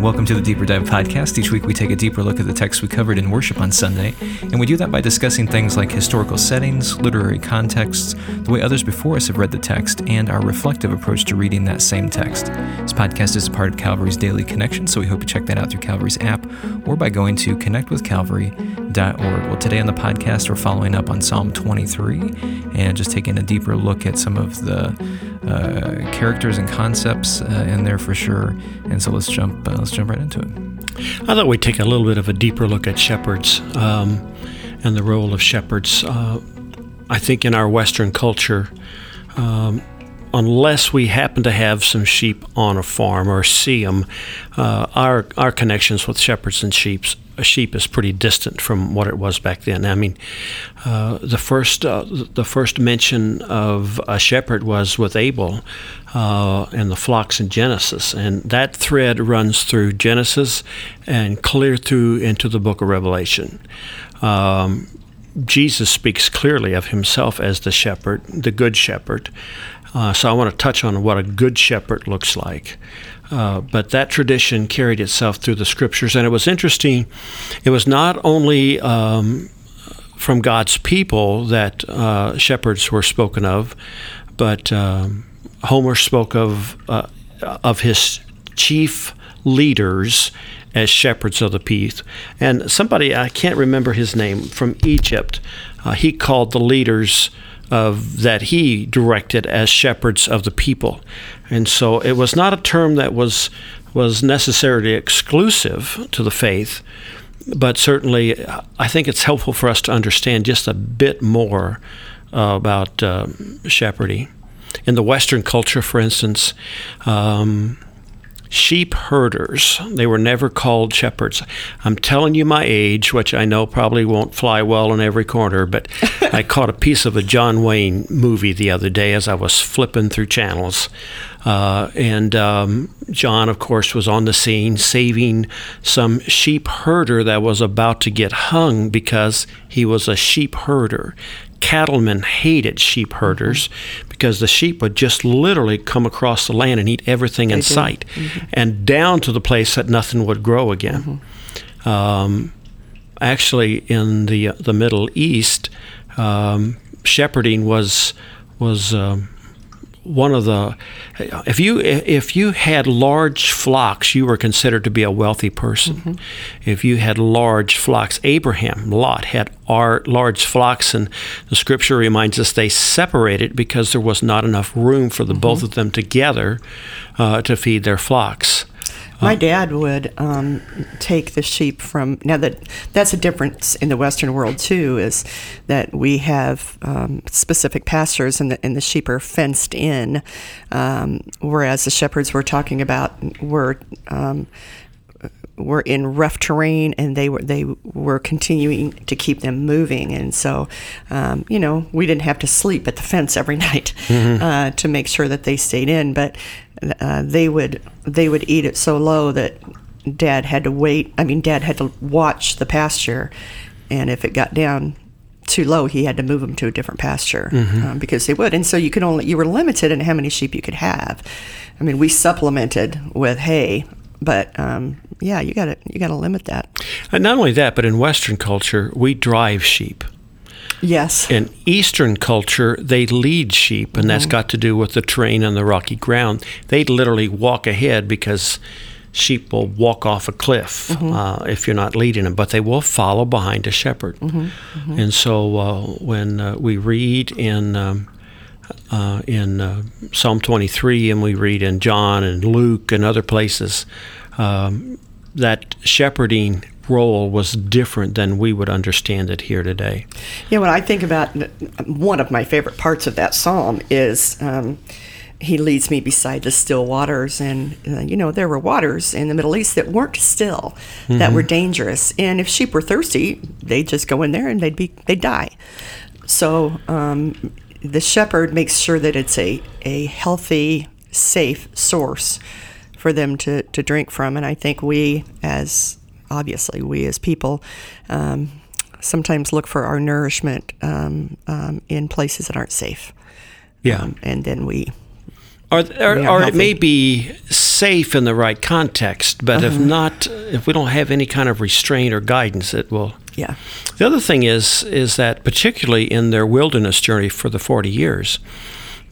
Welcome to the Deeper Dive Podcast. Each week we take a deeper look at the text we covered in worship on Sunday, and we do that by discussing things like historical settings, literary contexts, the way others before us have read the text, and our reflective approach to reading that same text. This podcast is a part of Calvary's Daily Connection, so we hope you check that out through Calvary's app or by going to connectwithcalvary.org. Well, today on the podcast, we're following up on Psalm 23 and just taking a deeper look at some of the uh, characters and concepts uh, in there for sure. And so let's jump. Uh, let's jump right into it. I thought we'd take a little bit of a deeper look at shepherds um, and the role of shepherds. Uh, I think in our Western culture, um, unless we happen to have some sheep on a farm or see them, uh, our our connections with shepherds and sheep a sheep is pretty distant from what it was back then. I mean, uh, the first uh, the first mention of a shepherd was with Abel uh, and the flocks in Genesis, and that thread runs through Genesis and clear through into the book of Revelation. Um, Jesus speaks clearly of himself as the shepherd, the good shepherd. Uh, so I want to touch on what a good shepherd looks like. Uh, but that tradition carried itself through the scriptures, and it was interesting. It was not only um, from God's people that uh, shepherds were spoken of, but um, Homer spoke of uh, of his chief leaders as shepherds of the peace. And somebody I can't remember his name from Egypt, uh, he called the leaders of that he directed as shepherds of the people. And so it was not a term that was was necessarily exclusive to the faith, but certainly I think it's helpful for us to understand just a bit more uh, about uh, shepherding. In the Western culture, for instance, um, sheep herders. They were never called shepherds. I'm telling you my age, which I know probably won't fly well in every corner, but I caught a piece of a John Wayne movie the other day as I was flipping through channels. Uh, and um, John, of course, was on the scene saving some sheep herder that was about to get hung because he was a sheep herder cattlemen hated sheep herders mm-hmm. because the sheep would just literally come across the land and eat everything they in sight mm-hmm. and down to the place that nothing would grow again. Mm-hmm. Um, actually, in the the Middle East, um, shepherding was was um, one of the if you if you had large flocks you were considered to be a wealthy person mm-hmm. if you had large flocks abraham lot had our large flocks and the scripture reminds us they separated because there was not enough room for the mm-hmm. both of them together uh, to feed their flocks my dad would um, take the sheep from now that that's a difference in the Western world too is that we have um, specific pastures and the and the sheep are fenced in, um, whereas the shepherds we're talking about were um, were in rough terrain and they were they were continuing to keep them moving. And so um, you know we didn't have to sleep at the fence every night mm-hmm. uh, to make sure that they stayed in. But uh, they would they would eat it so low that dad had to wait I mean dad had to watch the pasture. And if it got down too low he had to move them to a different pasture mm-hmm. um, because they would. And so you could only you were limited in how many sheep you could have. I mean we supplemented with hay but um, yeah, you got to you got to limit that. And not only that, but in Western culture, we drive sheep. Yes. In Eastern culture, they lead sheep, and that's mm-hmm. got to do with the terrain and the rocky ground. They literally walk ahead because sheep will walk off a cliff mm-hmm. uh, if you're not leading them, but they will follow behind a shepherd. Mm-hmm. mm-hmm. And so uh, when uh, we read in um, uh, in uh, Psalm 23, and we read in John and Luke and other places um, that shepherding role was different than we would understand it here today. Yeah, when I think about one of my favorite parts of that psalm is. Um, he leads me beside the still waters and uh, you know there were waters in the middle east that weren't still mm-hmm. that were dangerous and if sheep were thirsty they'd just go in there and they'd be they'd die so um, the shepherd makes sure that it's a, a healthy, safe source for them to, to drink from. And I think we, as obviously, we as people, um, sometimes look for our nourishment um, um, in places that aren't safe. Yeah. Um, and then we Or, or, or it may be safe in the right context, but if not, if we don't have any kind of restraint or guidance, it will. Yeah. The other thing is is that particularly in their wilderness journey for the 40 years,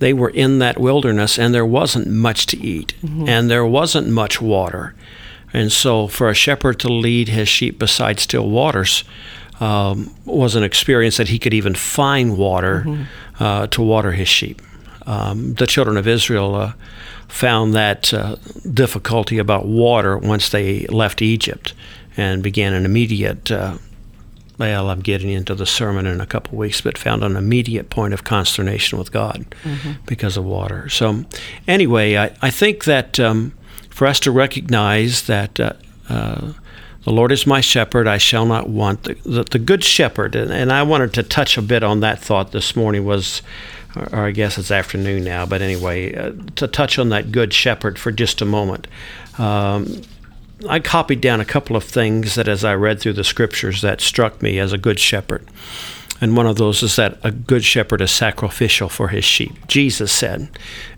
they were in that wilderness and there wasn't much to eat and there wasn't much water. And so for a shepherd to lead his sheep beside still waters um, was an experience that he could even find water uh, to water his sheep. Um, the children of Israel uh, found that uh, difficulty about water once they left Egypt and began an immediate uh, well, I'm getting into the sermon in a couple of weeks, but found an immediate point of consternation with God because of water. So, anyway, I, I think that um, for us to recognize that uh, uh, the Lord is my shepherd, I shall not want. The, the, the good shepherd, and, and I wanted to touch a bit on that thought this morning, was, or, or I guess it's afternoon now, but anyway, uh, to touch on that good shepherd for just a moment. Um, I copied down a couple of things that, as I read through the scriptures, that struck me as a good shepherd. And one of those is that a good shepherd is sacrificial for his sheep. Jesus said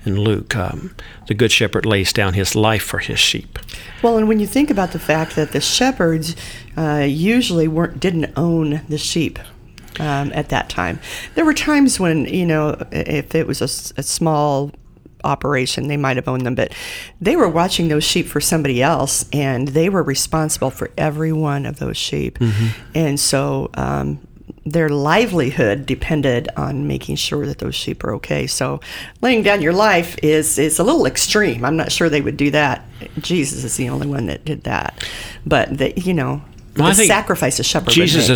in Luke, um, the good shepherd lays down his life for his sheep. Well, and when you think about the fact that the shepherds uh, usually weren't didn't own the sheep um, at that time, there were times when you know if it was a small operation they might have owned them but they were watching those sheep for somebody else and they were responsible for every one of those sheep. And so um, their livelihood depended on making sure that those sheep are okay. So laying down your life is is a little extreme. I'm not sure they would do that. Jesus is the only one that did that. But the, you know Well, I the think sacrifice a shepherd Jesus is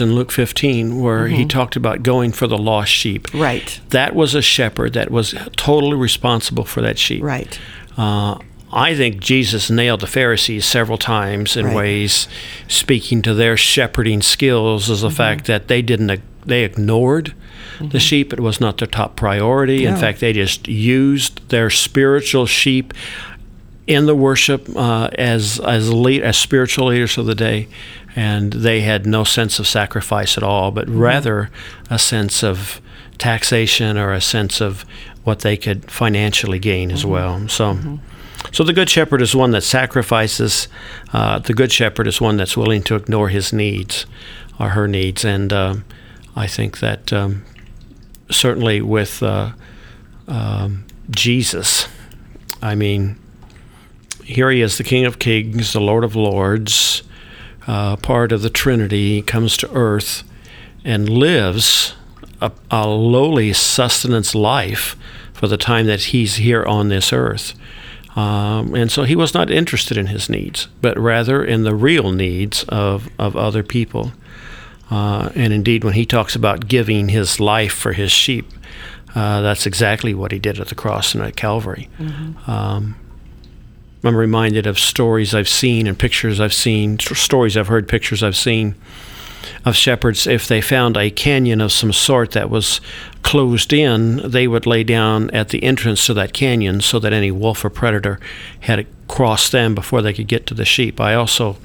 in Luke 15, where he talked about going for the lost sheep. Right. That was a shepherd that was totally responsible for that sheep. right Uh, I think Jesus nailed the Pharisees several times in Right. ways, speaking to their shepherding skills, as the Mm-hmm. fact that they didn't they ignored the sheep. It was not their top priority. In fact, they just used their spiritual sheep in the worship uh, as as lead, as spiritual leaders of the day, and they had no sense of sacrifice at all, but Mm-hmm. rather a sense of taxation or a sense of what they could financially gain Mm-hmm. as well. So. So the good shepherd is one that sacrifices. Uh, the good shepherd is one that's willing to ignore his needs or her needs, and um, I think that um, certainly with uh, um, Jesus, I mean, here he is, the King of Kings, the Lord of Lords, uh, part of the Trinity, comes to earth and lives a, a lowly sustenance life for the time that he's here on this earth. Um, and so he was not interested in his needs, but rather in the real needs of, of other people. Uh, and indeed, when he talks about giving his life for his sheep, uh, that's exactly what he did at the cross and at Calvary. Um, I'm reminded of stories I've seen and pictures I've seen, stories I've heard, pictures I've seen of shepherds. If they found a canyon of some sort that was closed in, they would lay down at the entrance to that canyon so that any wolf or predator had to cross them before they could get to the sheep. I also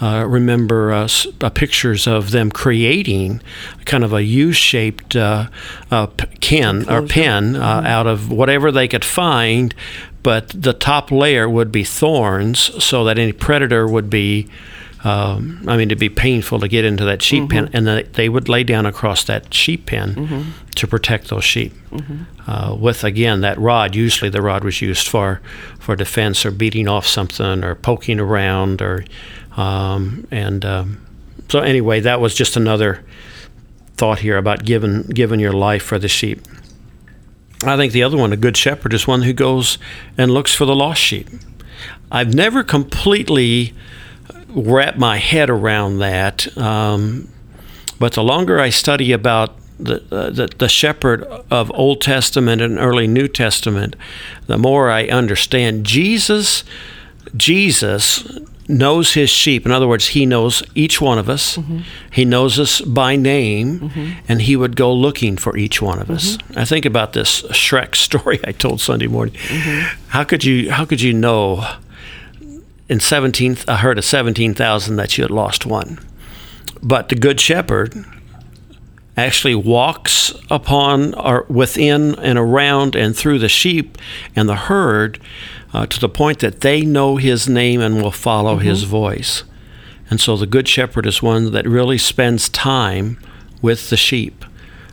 uh, remember uh, s- uh, pictures of them creating kind of a U-shaped uh, uh, p- ken or pen uh, out of whatever they could find, but the top layer would be thorns so that any predator would be. Um, I mean, it'd be painful to get into that sheep pen, and then they would lay down across that sheep pen to protect those sheep. Uh, with again that rod. Usually, the rod was used for for defense or beating off something or poking around or um, and um, so anyway, that was just another thought here about giving giving your life for the sheep. I think the other one, a good shepherd, is one who goes and looks for the lost sheep. I've never completely wrapped my head around that, um, but the longer I study about the, uh, the the shepherd of Old Testament and early New Testament, the more I understand Jesus. Jesus knows his sheep. In other words, he knows each one of us. Mm-hmm. He knows us by name, mm-hmm. and he would go looking for each one of us. Mm-hmm. I think about this Shrek story I told Sunday morning. How could you how could you know in 17 a herd of 17,000 that you had lost one? But the good shepherd actually walks upon or within and around and through the sheep and the herd uh, to the point that they know his name and will follow his voice. And so the good shepherd is one that really spends time with the sheep.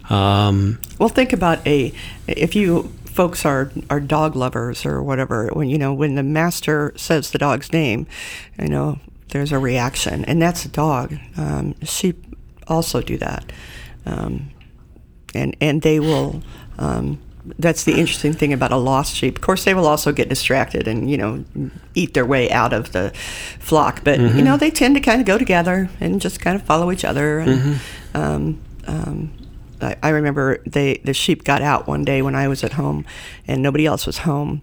Um, Well, think about a if you folks are are dog lovers or whatever. When you know when the master says the dog's name, you know there's a reaction, and that's a dog. Um, sheep also do that, um, and and they will. Um, that's the interesting thing about a lost sheep. Of course, they will also get distracted and you know eat their way out of the flock. But you know they tend to kind of go together and just kind of follow each other. And, um, um, I, I remember they the sheep got out one day when I was at home, and nobody else was home,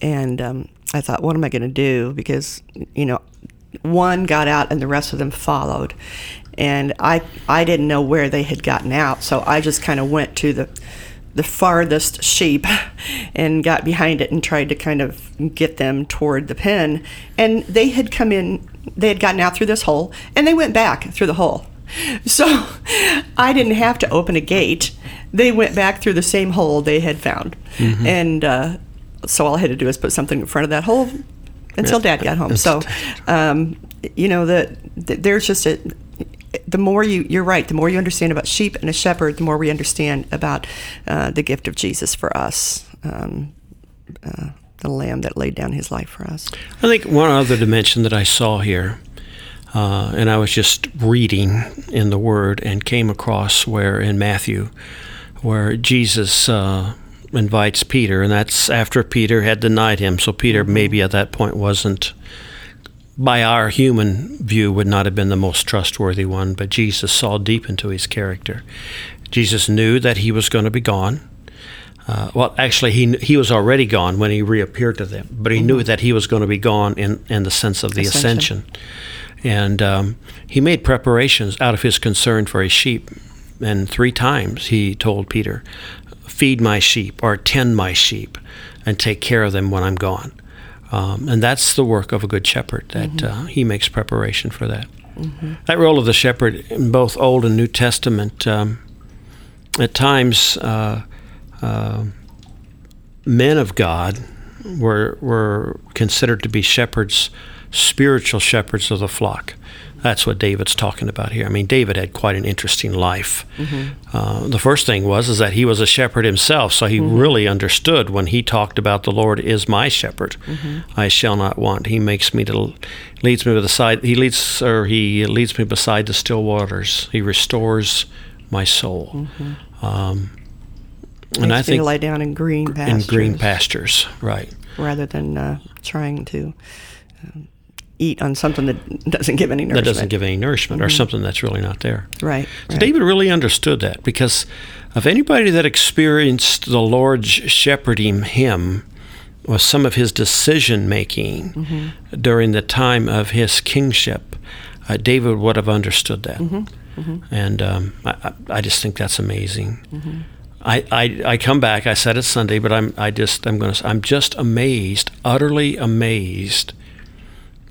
and um, I thought, what am I going to do? Because you know, one got out and the rest of them followed, and I I didn't know where they had gotten out, so I just kind of went to the the farthest sheep and got behind it and tried to kind of get them toward the pen and they had come in they had gotten out through this hole and they went back through the hole so I didn't have to open a gate. They went back through the same hole they had found. And uh, so all I had to do was put something in front of that hole until dad got home. So, um, you know, the, the, there's just a, the more you, you're right, the more you understand about sheep and a shepherd, the more we understand about uh, the gift of Jesus for us. Um, uh, the lamb that laid down his life for us. I think one other dimension that I saw here, uh, and I was just reading in the Word and came across where in Matthew, where Jesus uh, invites Peter, and that's after Peter had denied him. So Peter maybe at that point wasn't, by our human view, would not have been the most trustworthy one, but Jesus saw deep into his character. Jesus knew that he was going to be gone. Uh, well, actually, he he was already gone when he reappeared to them, but he knew that he was going to be gone in, in the sense of the Ascension. ascension. And um, he made preparations out of his concern for his sheep. And three times he told Peter, Feed my sheep or tend my sheep and take care of them when I'm gone. Um, and that's the work of a good shepherd, that uh, he makes preparation for that. That role of the shepherd in both Old and New Testament, um, at times, uh, uh, men of God were were considered to be shepherds, spiritual shepherds of the flock. That's what David's talking about here. I mean, David had quite an interesting life. Uh, the first thing was is that he was a shepherd himself, so he really understood when he talked about the Lord is my shepherd, I shall not want. He makes me to leads me beside. He leads or he leads me beside the still waters. He restores my soul. Um, and I think lie down in green pastures. in green pastures, right? rather than uh, trying to um, eat on something that doesn't give any nourishment. That doesn't give any nourishment or something that's really not there. right. So right. David really understood that because of anybody that experienced the Lord's shepherding him was some of his decision making Mm-hmm. during the time of his kingship, uh, David would have understood that. Mm-hmm. And um, I, I just think that's amazing. Mm-hmm. I, I, I come back. I said it Sunday, but I'm I just I'm going to I'm just amazed, utterly amazed.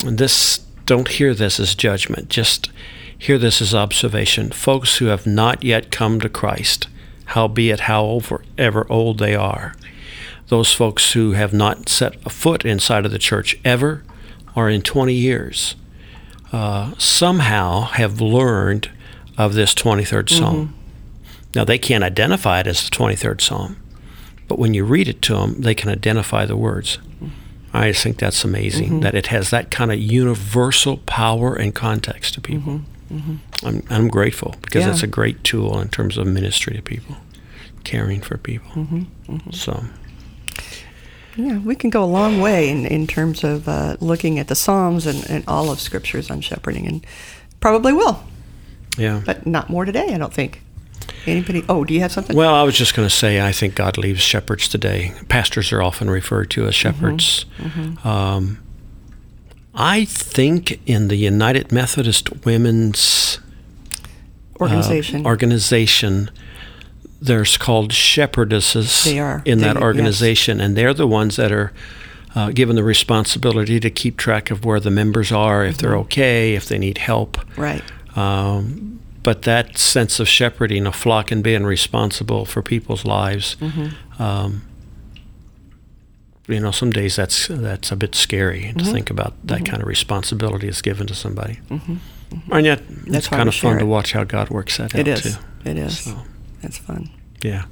And this don't hear this as judgment. Just hear this as observation. Folks who have not yet come to Christ, howbeit however ever old they are, those folks who have not set a foot inside of the church ever or in 20 years, uh, somehow have learned of this 23rd Psalm. Now, they can't identify it as the 23rd Psalm, but when you read it to them, they can identify the words. I just think that's amazing mm-hmm. that it has that kind of universal power and context to people. Mm-hmm. Mm-hmm. I'm, I'm grateful because Yeah. it's a great tool in terms of ministry to people, caring for people. So, Yeah, we can go a long way in, in terms of uh, looking at the Psalms and, and all of Scriptures on shepherding, and probably will, yeah. but not more today, I don't think. Anybody? Oh, do you have something? Well, I was just going to say, I think God leaves shepherds today. Pastors are often referred to as shepherds. Um, I think in the United Methodist Women's uh, Organization. organization, there's called shepherdesses They are. in that They- yes. organization, and they're the ones that are uh, given the responsibility to keep track of where the members are, if they're okay, if they need help. right. Um, but that sense of shepherding a flock and being responsible for people's lives, mm-hmm. um, you know, some days that's that's a bit scary to mm-hmm. think about that mm-hmm. kind of responsibility is given to somebody. And yet, That's it's kind of fun share to watch how God works that It out is. too. It is. So. That's fun. Yeah.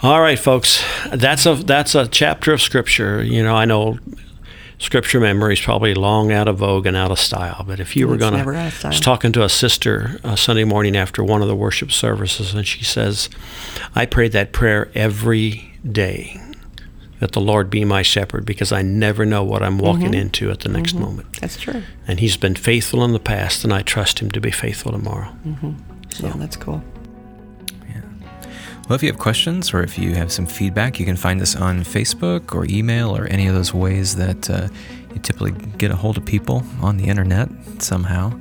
All right, folks. That's a that's a chapter of scripture. You know, I know scripture memory is probably long out of vogue and out of style. But if you were going to, I was talking to a sister uh, Sunday morning after one of the worship services, and she says, "I pray that prayer every day." That the Lord be my shepherd because I never know what I'm walking Mm-hmm. into at the next moment. That's true. And He's been faithful in the past, and I trust Him to be faithful tomorrow. Yeah, that's cool. Well, if you have questions or if you have some feedback, you can find us on Facebook or email or any of those ways that uh, you typically get a hold of people on the internet somehow.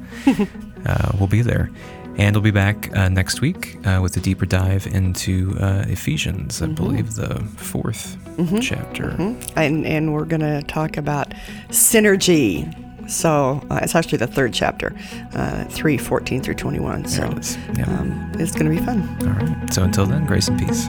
uh, we'll be there. And we'll be back uh, next week uh, with a deeper dive into uh, Ephesians, I believe the 4th chapter. And and we're going to talk about synergy. So uh, it's actually the third chapter, uh, 3, 14 through 21. So it is. Yeah. um, it's going to be fun. All right. So until then, grace and peace.